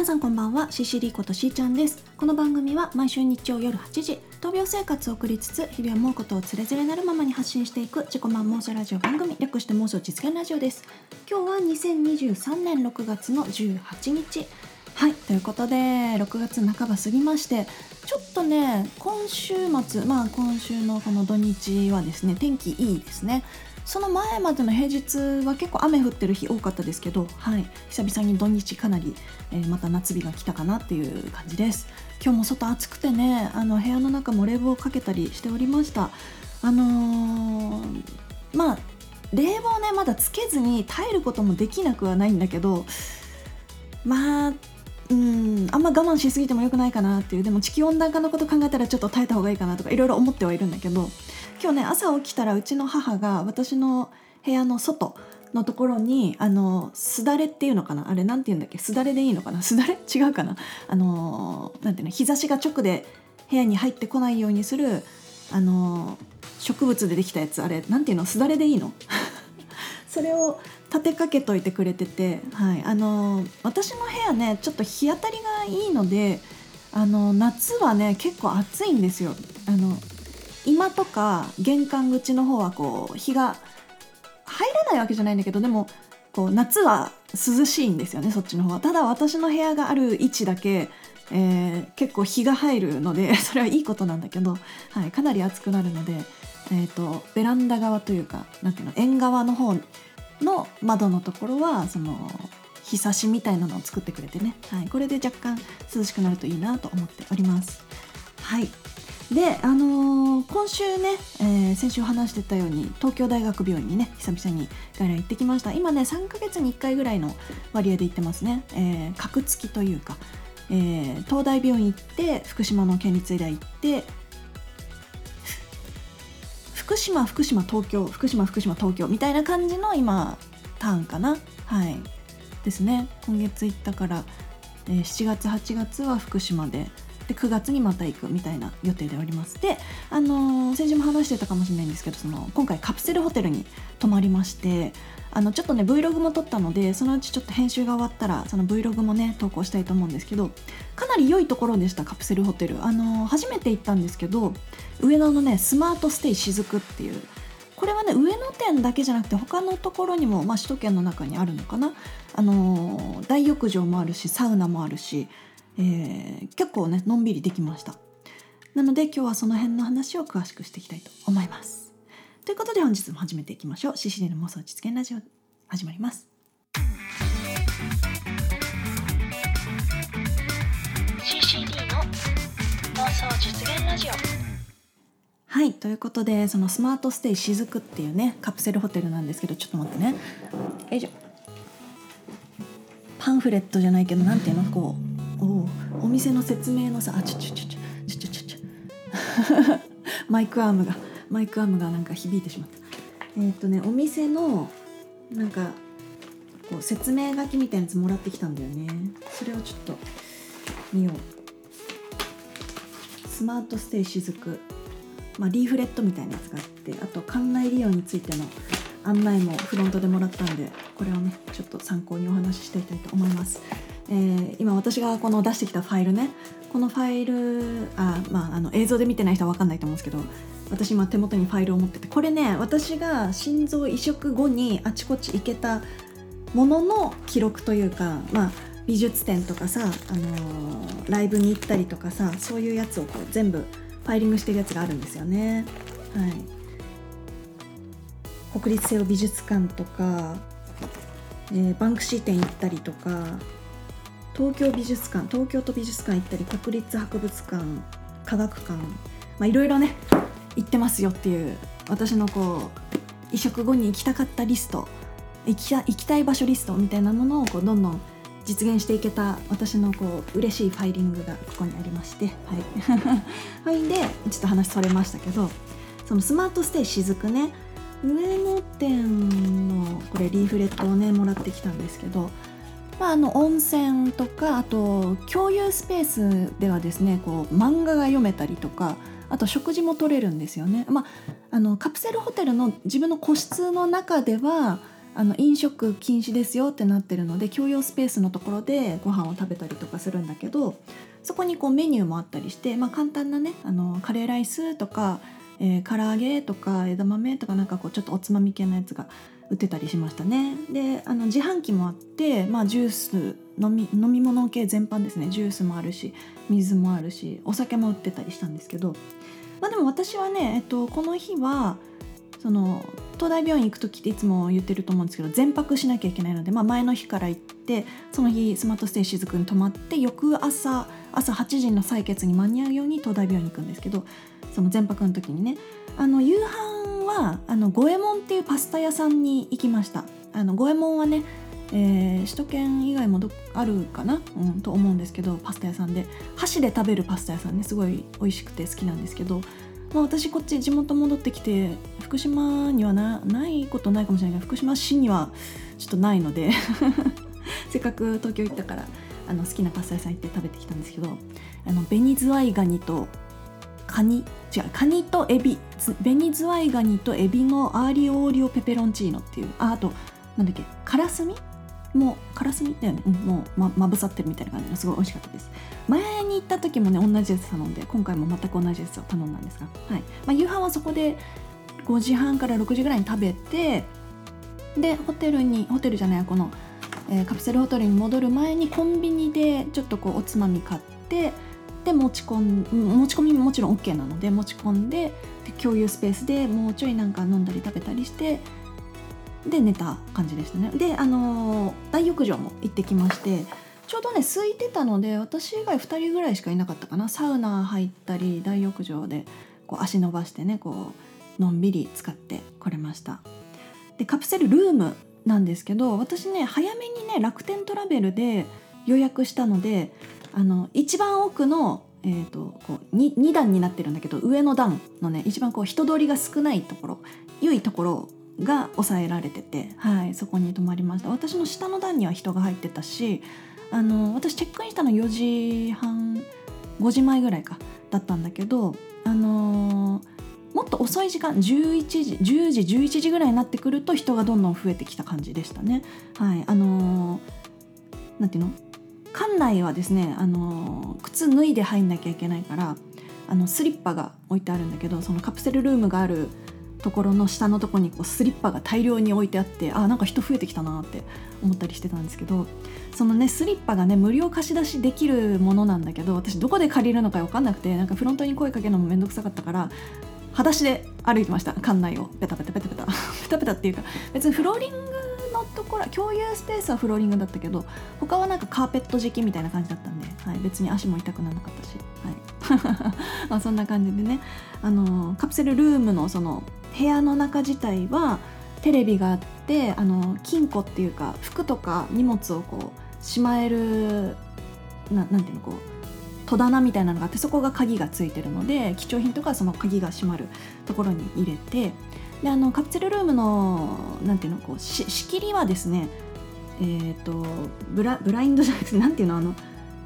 皆さんこんばんはシシリことしーちゃんです。この番組は毎週日曜夜8時闘病生活を送りつつ日々思うことをつれづれなるままに発信していく自己満妄想ラジオ番組略して妄想実現ラジオです。今日は2023年6月の18日。はいということで6月半ば過ぎましてちょっとね今週末まあ今週のこの土日はですね天気いいですね。その前までの平日は結構雨降ってる日多かったですけど、はい、久々に土日かなり、えー、また夏日が来たかなっていう感じです。今日も外暑くてねあの部屋の中も冷房をかけたりしておりました。あのー、まあ冷房ねまだつけずに耐えることもできなくはないんだけどまあうんあんま我慢しすぎてもよくないかなっていうでも地球温暖化のこと考えたらちょっと耐えた方がいいかなとかいろいろ思ってはいるんだけど今日ね朝起きたらうちの母が私の部屋の外のところにあのすだれっていうのかな？あれなんて言うんだっけ？すだれでいいのかな？すだれ？違うかな？あのなんていうの？日差しが直で部屋に入ってこないようにするあの植物でできたやつ。あれなんていうの？すだれでいいの？それを立てかけといてくれてて、はい、あの私の部屋ねちょっと日当たりがいいのであの夏はね結構暑いんですよ。あの今とか玄関口の方はこう日が入らないわけじゃないんだけどでもこう夏は涼しいんですよねそっちの方は。ただ私の部屋がある位置だけ、えー、結構日が入るのでそれはいいことなんだけど、はい、かなり暑くなるので、えーと、ベランダ側というかなんていうの縁側の方の窓のところはその日差しみたいなのを作ってくれてね、はい、これで若干涼しくなるといいなと思っております。はい。で、あのー、今週ね、えー、先週話してたように東京大学病院にね久々に外来行ってきました。今ね3ヶ月に1回ぐらいの割合で行ってますね、えー、格付きというか、えー、東大病院行って福島の県立医大行って福島福島東京福島福島東京みたいな感じの今ターンかな。はい。ですね。今月行ったから、えー、7月8月は福島でで9月にまた行くみたいな予定でおりますであのー、先週も話してたかもしれないんですけどその今回カプセルホテルに泊まりましてあのちょっとね Vlog も撮ったのでそのうちちょっと編集が終わったらその Vlog もね投稿したいと思うんですけどかなり良いところでしたカプセルホテル。あのー、初めて行ったんですけど上野のねスマートステイ雫っていうこれはね上野店だけじゃなくて他のところにも、まあ、首都圏の中にあるのかな。あのー、大浴場もあるしサウナもあるしえー、結構ねのんびりできました。なので今日はその辺の話を詳しくしていきたいと思います。ということで本日も始めていきましょう。シシリの妄想実現ラジオ始まります。シシリの妄想実現ラジオ。はいということでそのスマートステイしずくっていうねカプセルホテルなんですけどちょっと待ってね。よいしょ。パンフレットじゃないけどなんていうの？こうおお店の説明のさあちょちょちょちょちょちょちょ マイクアームがマイクアームがなんか響いてしまった。えー、っとねお店のなんかこう説明書きみたいなやつもらってきたんだよね。それをちょっと見よう。スマートステイ雫、まあ、リーフレットみたいなやつがあってあと館内利用についての案内もフロントでもらったんでこれをねちょっと参考にお話ししていきたいと思います。えー、今私がこの出してきたファイルねこのファイルあ、まあ、あの映像で見てない人は分かんないと思うんですけど私今手元にファイルを持っててこれね私が心臓移植後にあちこち行けたものの記録というか、まあ、美術展とかさ、あのー、ライブに行ったりとかさそういうやつをこう全部ファイリングしてるやつがあるんですよね。はい、国立西洋美術館とか、えー、バンクシー展行ったりとか東京美術館東京都美術館行ったり国立博物館科学館まあいろいろね行ってますよっていう私のこう移植後に行きたかったリスト行き行きたい場所リストみたいなものをこうどんどん実現していけた私のこう嬉しいファイリングがここにありましてはい。はい、でちょっと話それましたけどそのスマートステイ雫ね上野店のこれリーフレットをねもらってきたんですけどまあ、あの温泉とかあと共有スペースではですねこう漫画が読めたりとかあと食事も取れるんですよね。まあ、あのカプセルホテルの自分の個室の中ではあの飲食禁止ですよってなってるので共用スペースのところでご飯を食べたりとかするんだけどそこにこうメニューもあったりして、まあ、簡単なねあのカレーライスとか、えー、唐揚げとか枝豆とかなんかこうちょっとおつまみ系のやつが売ってたりしましたね。であの自販機もあって、まあ、ジュース飲み飲み物系全般ですね。ジュースもあるし水もあるしお酒も売ってたりしたんですけど、まあ、でも私はね、えっと、この日はその東大病院行く時っていつも言ってると思うんですけど全泊しなきゃいけないので、まあ、前の日から行ってその日スマートステイ雫に泊まって翌朝朝8時の採血に間に合うように東大病院に行くんですけどその全泊の時にね。あの夕飯はあの五右衛門っていうパスタ屋さんに行きました。あの五右衛門はね、えー、首都圏以外もどあるかな、うん、と思うんですけどパスタ屋さんで。箸で食べるパスタ屋さんねすごい美味しくて好きなんですけど。まあ、私こっち地元戻ってきて福島にはないことないかもしれないけど福島市にはちょっとないので。せっかく東京行ったからあの好きなパスタ屋さん行って食べてきたんですけどあの紅ズワイガニとカニ違うカニとエビ紅ズワイガニとエビのアーリオーリオペペロンチーノっていうああとなんだっけカラスミ？もうカラスミだよね、うん、もうままぶさってるみたいな感じのすごい美味しかったです。前に行った時もね同じやつ頼んで今回も全く同じやつを頼んだんですが、はい。まあ、夕飯はそこで5時半から6時ぐらいに食べてでホテルにホテルじゃないこの、えー、カプセルホテルに戻る前にコンビニでちょっとこうおつまみ買ってで持ち込ん持ち込みももちろん OK なので持ち込んでで共有スペースでもうちょいなんか飲んだり食べたりしてで寝た感じでしたね。であの大浴場も行ってきましてちょうどね空いてたので私以外2人ぐらいしかいなかったかな。サウナ入ったり大浴場でこう足伸ばしてねこうのんびり使ってこれました。でカプセルルームなんですけど私ね早めにね楽天トラベルで予約したのであの一番奥のえーと、こう 2, 2段になってるんだけど上の段のね一番こう人通りが少ないところ良いところが抑えられてて、はい、そこに泊まりました私の下の段には人が入ってたしあの私チェックインしたの4時半5時前ぐらいかだったんだけどあのもっと遅い時間11時10時11時ぐらいになってくると人がどんどん増えてきた感じでしたね。はいあのー、なんていうの？館内はですね、あの、靴脱いで入んなきゃいけないからあのスリッパが置いてあるんだけどそのカプセルルームがあるところの下のとこにこうスリッパが大量に置いてあってあなんか人増えてきたなって思ったりしてたんですけどそのねスリッパがね無料貸し出しできるものなんだけど私どこで借りるのか分かんなくてなんかフロントに声かけるのも面倒くさかったから裸足で歩いてました館内を。ペタペタペタペタ。ペタペタっていうか別にフローリングのところ共有スペースはフローリングだったけど他はなんかカーペット敷きみたいな感じだったんで、はい、別に足も痛くならなかったし、はい。まあ、そんな感じでねあのカプセルルームのその部屋の中自体はテレビがあってあの金庫っていうか服とか荷物をこうしまえるななんていうのこう戸棚みたいなのがあってそこが鍵がついてるので貴重品とかその鍵が閉まるところに入れてであのカプセルルームのなんていうのこう仕切りはですねえーと、ブラブラインドじゃなくて何ていうのあの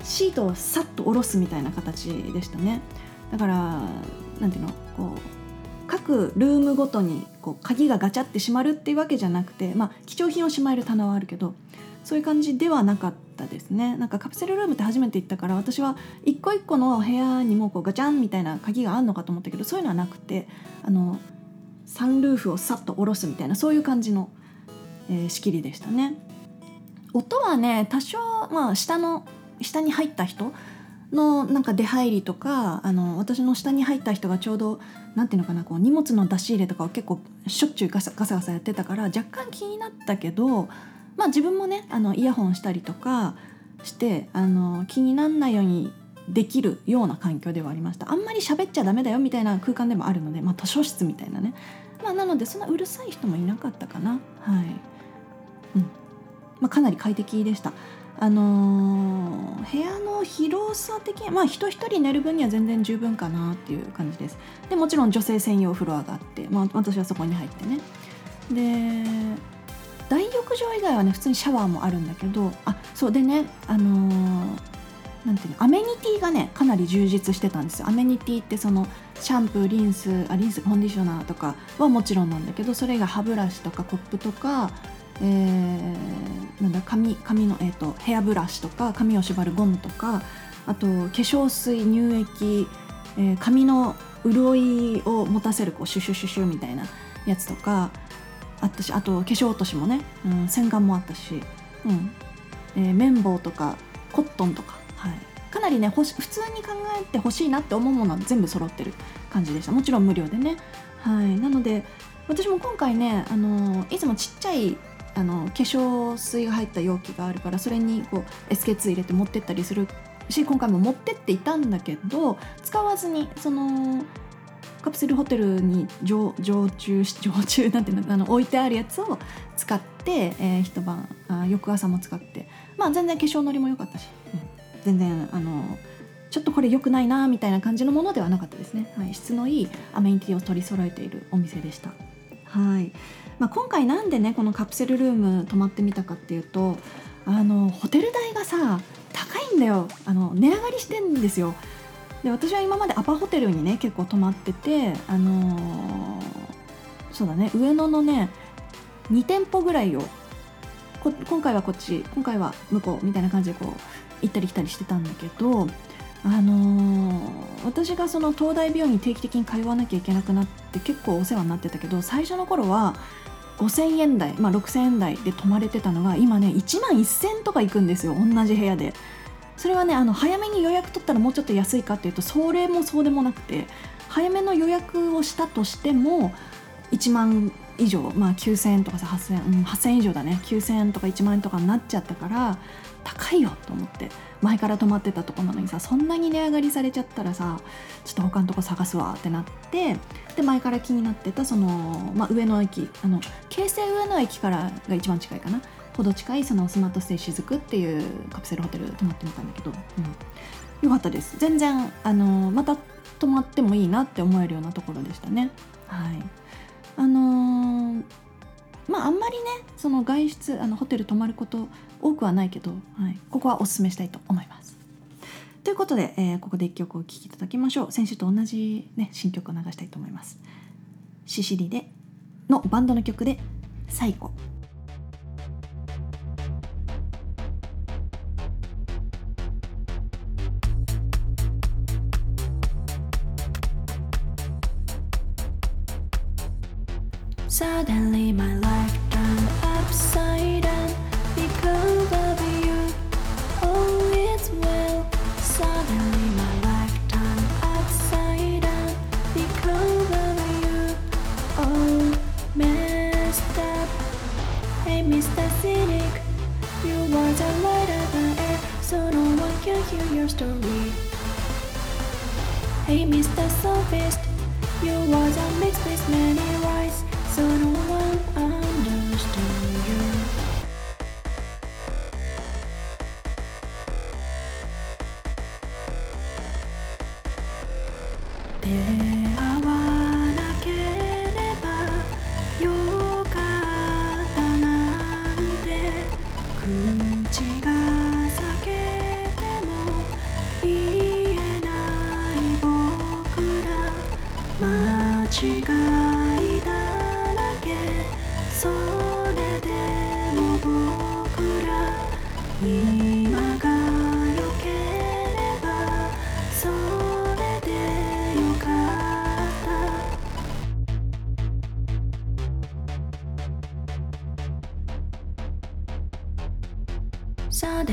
シートをさっと下ろすみたいな形でしたね。だから何ていうのこう各ルームごとにこう鍵がガチャって閉まるっていうわけじゃなくて、まあ、貴重品をしまえる棚はあるけどそういう感じではなかったですね。なんかカプセルルームって初めて行ったから私は一個一個の部屋にもこうガチャンみたいな鍵があるのかと思ったけどそういうのはなくてあのサンルーフをさっと下ろすみたいなそういう感じの、えー、仕切りでしたね。音はね多少まあ下の下に入った人のなんか出入りとかあの私の下に入った人がちょうど何ていうのかなこう荷物の出し入れとかを結構しょっちゅうガサガサやってたから若干気になったけどまあ自分もねあのイヤホンしたりとかしてあの気にならないようにできるような環境ではありました。あんまり喋っちゃダメだよみたいな空間でもあるので、まあ、図書室みたいなね、まあ、なのでそんなうるさい人もいなかったかな。はい、うん。まあ、かなり快適でした。あのー、部屋の広さ的にまあ人一人寝る分には全然十分かなっていう感じです。でもちろん女性専用フロアがあって、まあ、私はそこに入ってね。で大浴場以外はね普通にシャワーもあるんだけどあそうでねあのー、なんていうのアメニティがねかなり充実してたんですよ。アメニティってそのシャンプーリンスあリンスコンディショナーとかはもちろんなんだけどそれが歯ブラシとかコップとかえー、なんだ髪髪の、えーと、ヘアブラシとか髪を縛るゴムとかあと化粧水乳液、えー、髪の潤いを持たせるこうシュシュシュシュみたいなやつとかあったしあと化粧落としもね、うん、洗顔もあったし、うん。えー、綿棒とかコットンとか、かなりね普通に考えてほしいなって思うものは全部揃ってる感じでした。もちろん無料でね、はい、なので私も今回ねあのいつもちっちゃいあの化粧水が入った容器があるからそれにこう SK2 入れて持ってったりするし今回も持ってっていたんだけど使わずにそのカプセルホテルに常常駐常駐なんていうのあの置いてあるやつを使って、えー、一晩あ翌朝も使って。まあ全然化粧のりも良かったし、全然あのちょっとこれ良くないなみたいな感じのものではなかったですね、はい、質のいいアメニティを取り揃えているお店でした。はい。まあ、今回なんでねこのカプセルルーム泊まってみたかっていうとあのホテル代がさ高いんだよ。あの値上がりしてんですよ。で私は今までアパホテルにね結構泊まっててあのー、そうだね。上野のね2店舗ぐらいを今回はこっち今回は向こうみたいな感じでこう行ったり来たりしてたんだけどあのー、私がその東大病院に定期的に通わなきゃいけなくなって結構お世話になってたけど最初の頃は5000円台、まあ、6000円台で泊まれてたのが今ね1万1000とか行くんですよ。同じ部屋で。それはねあの早めに予約取ったらもうちょっと安いかっていうとそれもそうでもなくて早めの予約をしたとしても1万以上、まあ、9000円とかさ8000円、うん、8000円以上だね。9000円とか1万円とかになっちゃったから高いよと思って前から泊まってたとこなのにさそんなに値上がりされちゃったらさちょっと他のとこ探すわってなってで前から気になってたその、まあ、上野駅あの京成上野駅からが一番近いかな。ほど近いそのスマートステイ雫っていうカプセルホテル泊まってみたんだけど、うん、よかったです。全然あのまた泊まってもいいなって思えるようなところでしたね。はい。あのーまああんまりねその外出あのホテル泊まること多くはないけど、はい、ここはおすすめしたいと思います。ということで、えー、ここで一曲お聴きいただきましょう先週と同じ、ね、新曲を流したいと思います。シシリでのバンドの曲で「最後」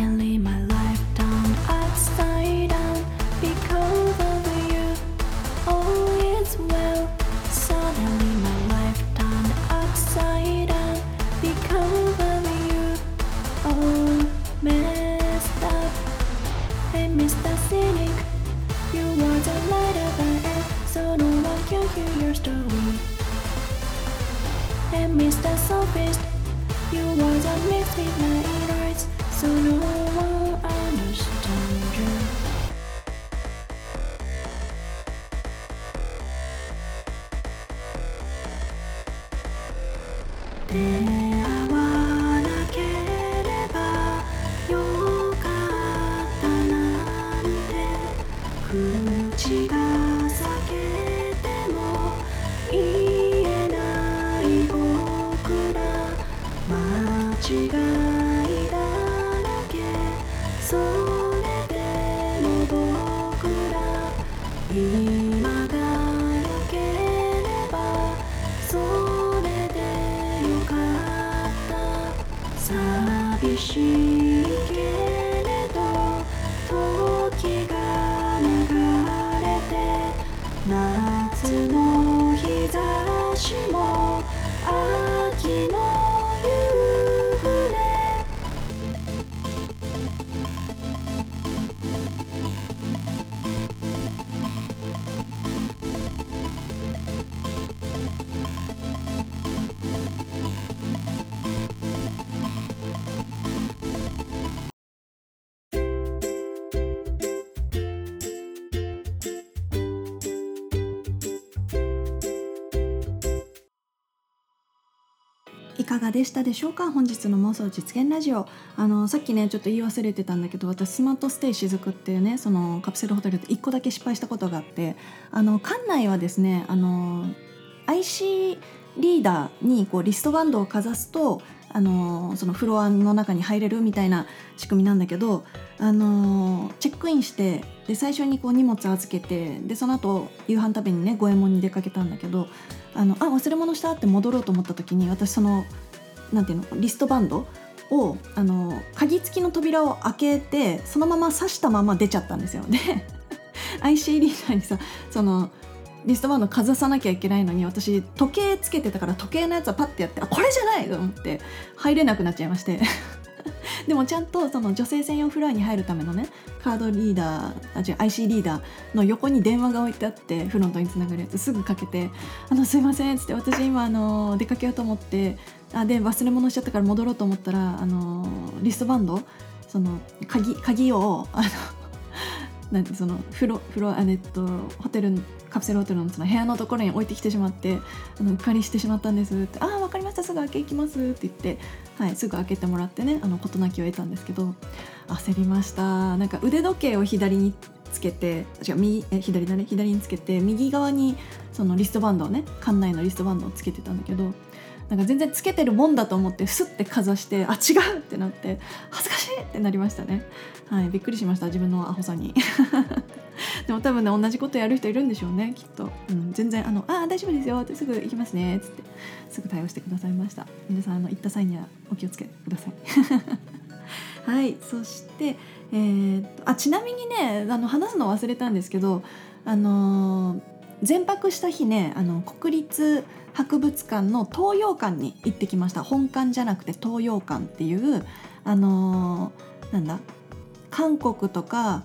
Suddenly my life turned upside down because of you. All is well. Suddenly my life turned upside down because of you. Messed up. Hey, Mr. You are the light of the so no one can hear your story. Hey, Mr. Sophist, you are the mixed 違いだらけ。がでしたでしょうか？本日の妄想実現ラジオ。あのさっきねちょっと言い忘れてたんだけど私スマートステイ雫っていうねそのカプセルホテルで1個だけ失敗したことがあってあの館内はですねあの IC リーダーにこうリストバンドをかざすとあのそのフロアの中に入れるみたいな仕組みなんだけどあのチェックインしてで最初にこう荷物預けてでその後夕飯食べにね五右衛門に出かけたんだけどあのあ忘れ物したって戻ろうと思った時に私そのなんていうのリストバンドをあの鍵付きの扉を開けてそのまま刺したまま出ちゃったんですよ。で IC リーダーにさそのリストバンドかざさなきゃいけないのに私時計つけてたから時計のやつはパッてやってあこれじゃないと思って入れなくなっちゃいまして でもちゃんとその女性専用フロアに入るためのねカードリーダーあ違う IC リーダーの横に電話が置いてあってフロントにつながるやつすぐかけて「あのすいません」っつって私今あの出かけようと思ってあで忘れ物しちゃったから戻ろうと思ったらあのリストバンドその鍵鍵をあのなんてそのフロフロあえっとホテルカプセルホテルのその部屋のところに置いてきてしまってあのうっかりしてしまったんですって「ああ分かりました。すぐ開け行きます」って言って、はい、すぐ開けてもらってねあの事なきを得たんですけど焦りました。なんか腕時計を左につけて違う右え左だね。左につけて右側にそのリストバンドをね館内のリストバンドをつけてたんだけどなんか全然つけてるもんだと思ってスッてかざしてあ違うってなって恥ずかしいってなりましたね。はいびっくりしました自分のアホさに。でも多分ね同じことやる人いるんでしょうねきっと、うん、全然あの「あ大丈夫ですよ」ってすぐ行きますねっつってすぐ対応してくださいました。皆さんあの行った際にはお気をつけください。はいそしてえーっとあちなみにねあの話すの忘れたんですけどあのー全泊した日ねあの国立博物館の東洋館に行ってきました。本館じゃなくて東洋館っていうあのーなんだ韓国とか、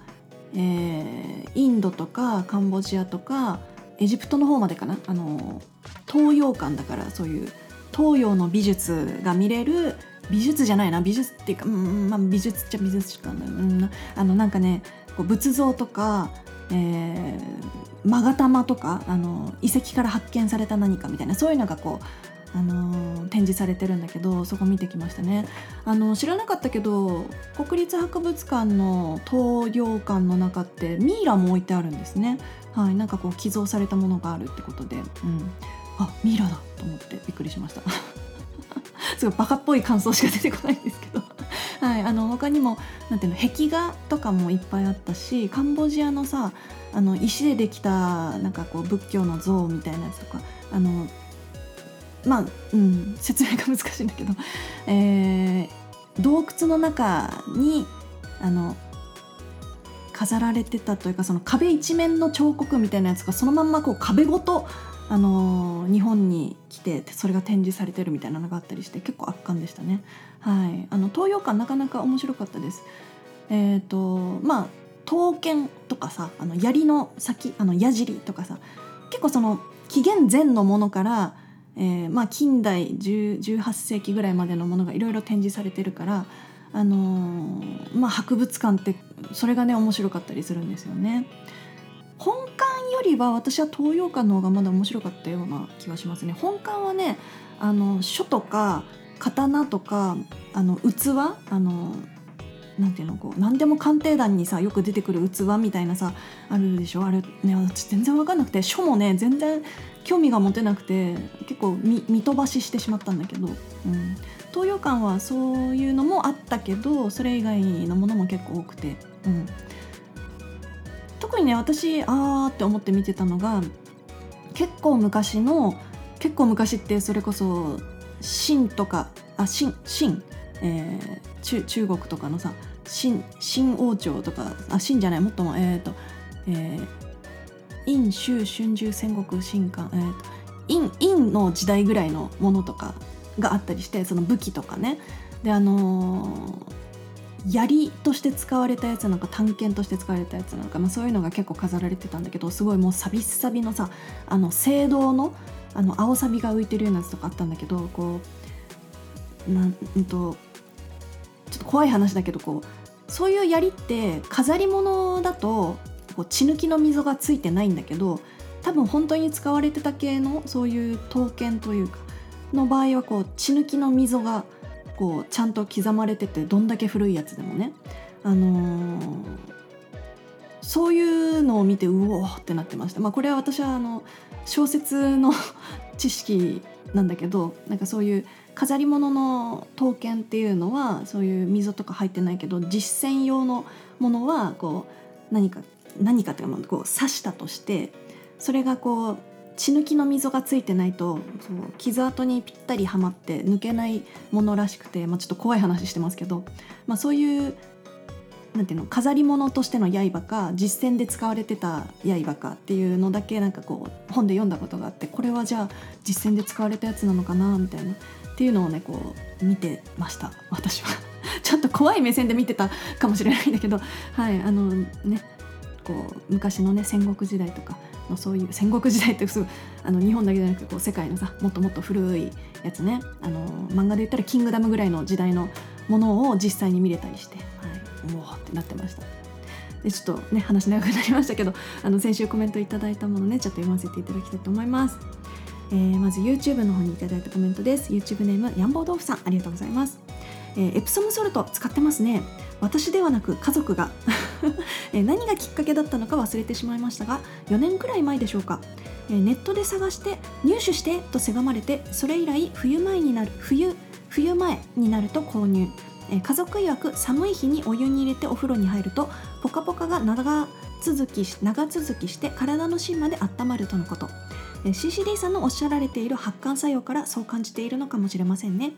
えーインドとかカンボジアとかエジプトの方までかな。あのー東洋館だからそういう東洋の美術が見れる美術じゃないな。美術っていうか、うんまあ、美術っちゃ美術館だよ、うん、あのなんかねこう仏像とか、えー勾玉とかあの遺跡から発見された何かみたいなそういうのがこうあのー展示されてるんだけどそこ見てきましたね。あの知らなかったけど国立博物館の東洋館の中ってミイラも置いてあるんですね。はいなんかこう寄贈されたものがあるってことで、うん、あミイラだと思ってびっくりしました。すごいバカっぽい感想しか出てこないんですけど。はいあの他にもなんていうの壁画とかもいっぱいあったしカンボジアのさあの石でできたなんかこう仏教の像みたいなやつとかあのまあ、うん、説明が難しいんだけど、えー洞窟の中にあの飾られてたというかその壁一面の彫刻みたいなやつがそのまんまこう壁ごと、あのー日本に来てそれが展示されてるみたいなのがあったりして結構圧巻でしたね。はい、あの東洋館なかなか面白かったです。えっ、とまあ刀剣とかさあの槍の先あの矢尻とかさ結構その紀元前のものから、えーまあ、近代10 18世紀ぐらいまでのものがいろいろ展示されてるから、あのーまあ、博物館ってそれがね面白かったりするんですよね。本館よりは私は東洋館の方がまだ面白かったような気がしますね。本館はねあの書とか刀とかあの器あのなんていうのこう何でも鑑定団にさよく出てくる器みたいなさあるでしょ？あれね私全然分かんなくて書もね全然興味が持てなくて結構見飛ばししてしまったんだけど、うん、東洋館はそういうのもあったけどそれ以外のものも結構多くて、うん、特にね私あーって思って見てたのが結構昔の結構昔ってそれこそ秦とかあ秦秦、えー、中中国とかのさ秦秦王朝とかあ秦じゃないもっともえっ、ー、とえー、陰州春秋戦国新漢えっ、ー、と陰陰の時代ぐらいのものとかがあったりしてその武器とかね。であのー、槍として使われたやつなんか探検として使われたやつなんか、まあ、そういうのが結構飾られてたんだけどすごいもうサビサビのさあの青銅のあの青サビが浮いてるようなやつとかあったんだけどこうなんとちょっと怖い話だけどこうそういう槍って飾り物だとこう血抜きの溝がついてないんだけど多分本当に使われてた系のそういう刀剣というかの場合はこう血抜きの溝がこうちゃんと刻まれててどんだけ古いやつでもね、あのー、そういうのを見てうおーってなってました。まあ、これは私はあの小説の 知識なんだけどなんかそういう飾り物の刀剣っていうのはそういう溝とか入ってないけど実践用のものはこう何か何かっていうかこう刺したとしてそれがこう血抜きの溝がついてないとそう傷跡にぴったりはまって抜けないものらしくて、まあ、ちょっと怖い話してますけど、まあ、そういうなんていうの飾り物としての刃か実戦で使われてた刃かっていうのだけなんかこう本で読んだことがあってこれはじゃあ実戦で使われたやつなのかなみたいなっていうのをねこう見てました。私は。ちょっと怖い目線で見てたかもしれないんだけど。はいあのねこう昔のね戦国時代とかのそういう戦国時代ってすぐあの日本だけじゃなくてこう世界のさもっともっと古いやつね。あの漫画で言ったら「キングダム」ぐらいの時代のものを実際に見れたりして、うおってなってました。でちょっとね話長くなりましたけどあの先週コメントいただいたものねちょっと読ませていただきたいと思います。えー、まず YouTube の方にいただいたコメントです。YouTube ネームやんぼう豆腐さん。ありがとうございます、えー、エプソムソルト使ってますね。私ではなく家族が。え何がきっかけだったのか忘れてしまいましたが4年くらい前でしょうか、えネットで探して入手してとせがまれてそれ以来冬前になる冬冬前になると購入。え家族曰く寒い日にお湯に入れてお風呂に入るとポカポカが長続き長続きして体の芯まで温まるとのこと。CCD さんのおっしゃられている発汗作用からそう感じているのかもしれませんね、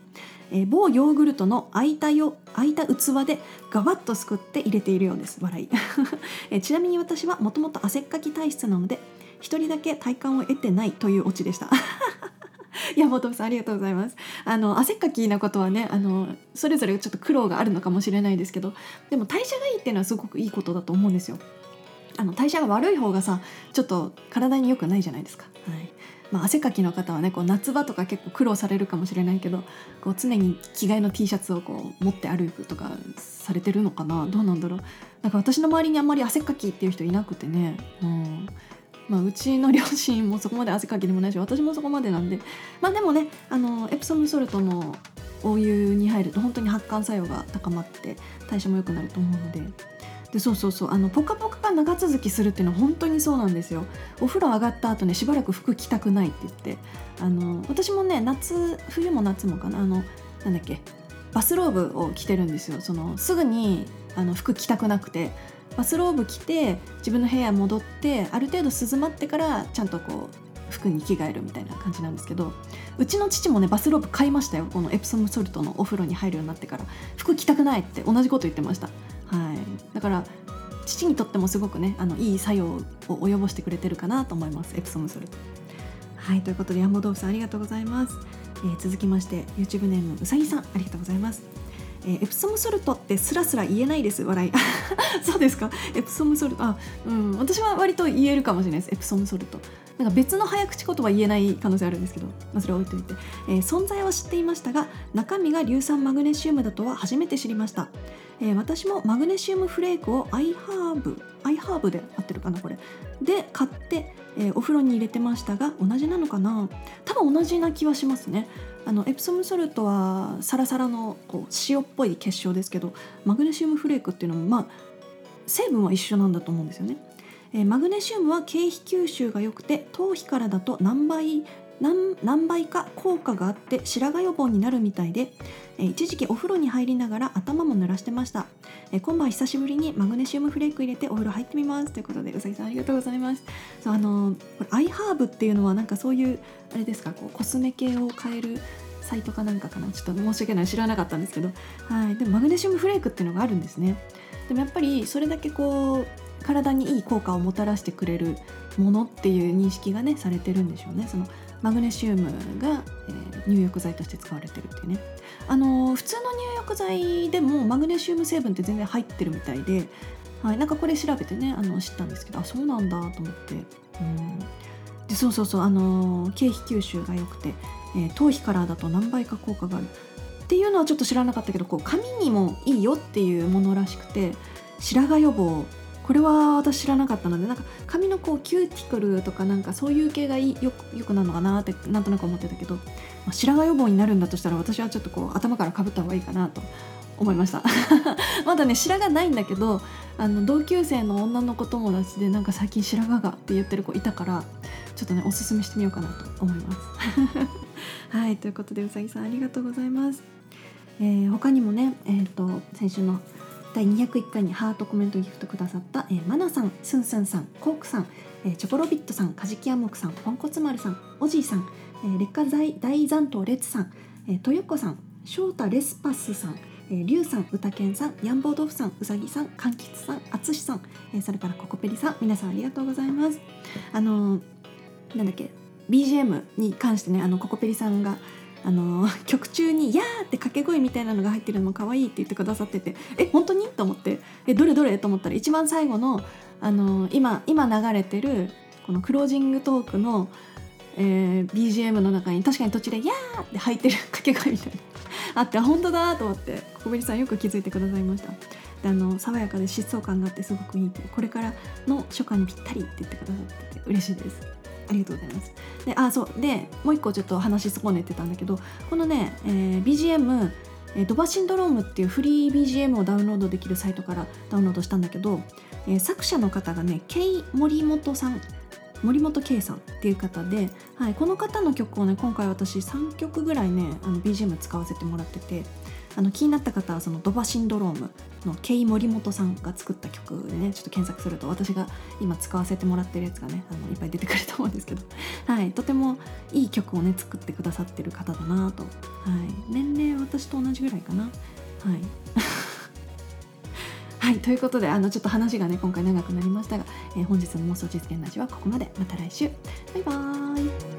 え、某ヨーグルトの空いたよ空いた器でガバッとすくって入れているようです。笑い、えちなみに私はもともと汗っかき体質なので一人だけ体感を得てないというオチでした。いや、ボトムさんありがとうございます。あの、汗かきなことはね、あの、それぞれちょっと苦労があるのかもしれないですけど、でも代謝がいいっていうのはすごくいいことだと思うんですよ。あの代謝が悪い方がさちょっと体に良くないじゃないですか。はいまあ、汗かきの方はねこう夏場とか結構苦労されるかもしれないけどこう常に着替えの T シャツをこう持って歩くとかされてるのかなどうなんだろうなんか私の周りにあんまり汗かきっていう人いなくてね、うんまあ、うちの両親もそこまで汗かきでもないし私もそこまでなんでまあでもねあのエプソムソルトのお湯に入ると本当に発汗作用が高まって代謝も良くなると思うので。でそうそうそうあのポカポカが長続きするっていうのは本当にそうなんですよ。お風呂上がった後ねしばらく服着たくないって言ってあの私もね夏冬も夏もかなあのなんだっけバスローブを着てるんですよ。そのすぐにあの服着たくなくてバスローブ着て自分の部屋戻ってある程度涼まってからちゃんとこう服に着替えるみたいな感じなんですけどうちの父もねバスローブ買いましたよ。このエプソムソルトのお風呂に入るようになってから。服着たくないって同じこと言ってました。はい、だから父にとってもすごくねあのいい作用を及ぼしてくれてるかなと思います。エプソムソルト。はいということで山本さんありがとうございます、えー、続きまして YouTube ネームうさぎさんありがとうございます。えー、エプソムソルトってすらすら言えないです笑い。そうですか？エプソムソルト。あうん。私は割と言えるかもしれないです。エプソムソルト。なんか別の早口言葉言えない可能性あるんですけど、まあ、それ置いといて、えー、存在は知っていましたが中身が硫酸マグネシウムだとは初めて知りました、えー、私もマグネシウムフレークをアイハーブアイハーブで合ってるかなこれ。で買って、えー、お風呂に入れてましたが同じなのかな。多分同じな気はしますね。あのエプソムソルトはサラサラのこう塩っぽい結晶ですけどマグネシウムフレークっていうのもまあ成分は一緒なんだと思うんですよね。えー、マグネシウムは経皮吸収が良くて頭皮からだと何倍何何倍か効果があって白髪予防になるみたいで、えー、一時期お風呂に入りながら頭も濡らしてました、えー、今晩久しぶりにマグネシウムフレーク入れてお風呂入ってみます。ということでうさぎさんありがとうございます。そうあのこれアイハーブっていうのはなんかそういうあれですかこうコスメ系を変えるサイトかなんかかな。ちょっと申し訳ない知らなかったんですけど、はい、でもマグネシウムフレークっていうのがあるんですね。でもやっぱりそれだけこう体にいい効果をもたらしてくれるものっていう認識がねされてるんでしょうね。そのマグネシウムが、えー、入浴剤として使われてるっていうね。あのー、普通の入浴剤でもマグネシウム成分って全然入ってるみたいで、はい、なんかこれ調べてねあの知ったんですけどあそうなんだと思って。うん。でそうそうそうあのー、経皮吸収が良くて、えー、頭皮からだと何倍か効果がある。っていうのはちょっと知らなかったけどこう髪にもいいよっていうものらしくて白髪予防これは私知らなかったのでなんか髪のこうキューティクルとかなんかそういう系がいいよよくなるのかなってなんとなく思ってたけど、まあ、白髪予防になるんだとしたら私はちょっとこう頭からかぶった方がいいかなと思いました。まだね白髪ないんだけどあの同級生の女の子友達でなんか最近白髪がって言ってる子いたからちょっとねおすすめしてみようかなと思います。はいということでうさぎさんありがとうございます、えー、他にもねえっ、ー、と先週の第201回にハートコメントギフトくださった、えー、マナさん、スンスンさん、コークさん、えー、チョコロビットさん、カジキアモクさん、ポンコツ丸さん、おじいさん、えー、劣化大大残党レツさん、えー、トヨコさん、翔太レスパスさん、えー、リュウさん、うたけんさん、ヤンボードフさん、うさぎさん、かんきつさん、あつしさん、えー、それからココペリさん、皆さんありがとうございます。あのー、なんだっけ BGM に関してねあのココペリさんがあの曲中に「やー!」って掛け声みたいなのが入ってるのも可愛いって言ってくださっててえ本当に？と思ってえどれどれ？と思ったら一番最後のあの今今流れてるこのクロージングトークの、えー、BGM の中に確かに途中で「やー!」って入ってる 掛け声みたいなあって本当だと思ってここべりさんよく気づいてくださいました。であの爽やかで疾走感があってすごくいいってこれからの初夏にぴったりって言ってくださってて嬉しいです。ありがとうございます。であそうでもう一個ちょっと話し損ねてたんだけどこのね、えー、BGM えドバシンドロームっていうフリー BGM をダウンロードできるサイトからダウンロードしたんだけど、えー、作者の方がねケイ森本さん森本圭さんっていう方で、はい、この方の曲をね今回私3曲ぐらいねあの BGM 使わせてもらっててあの気になった方はそのドバシンドロームのケイ森本さんが作った曲でねちょっと検索すると私が今使わせてもらってるやつがねあのいっぱい出てくると思うんですけど、はい、とてもいい曲をね作ってくださってる方だなと、はい、年齢私と同じぐらいかな。はい。はい、ということであのちょっと話がね今回長くなりましたが、えー、本日の妄想実現ラジオはここまで。また来週。バイバーイ。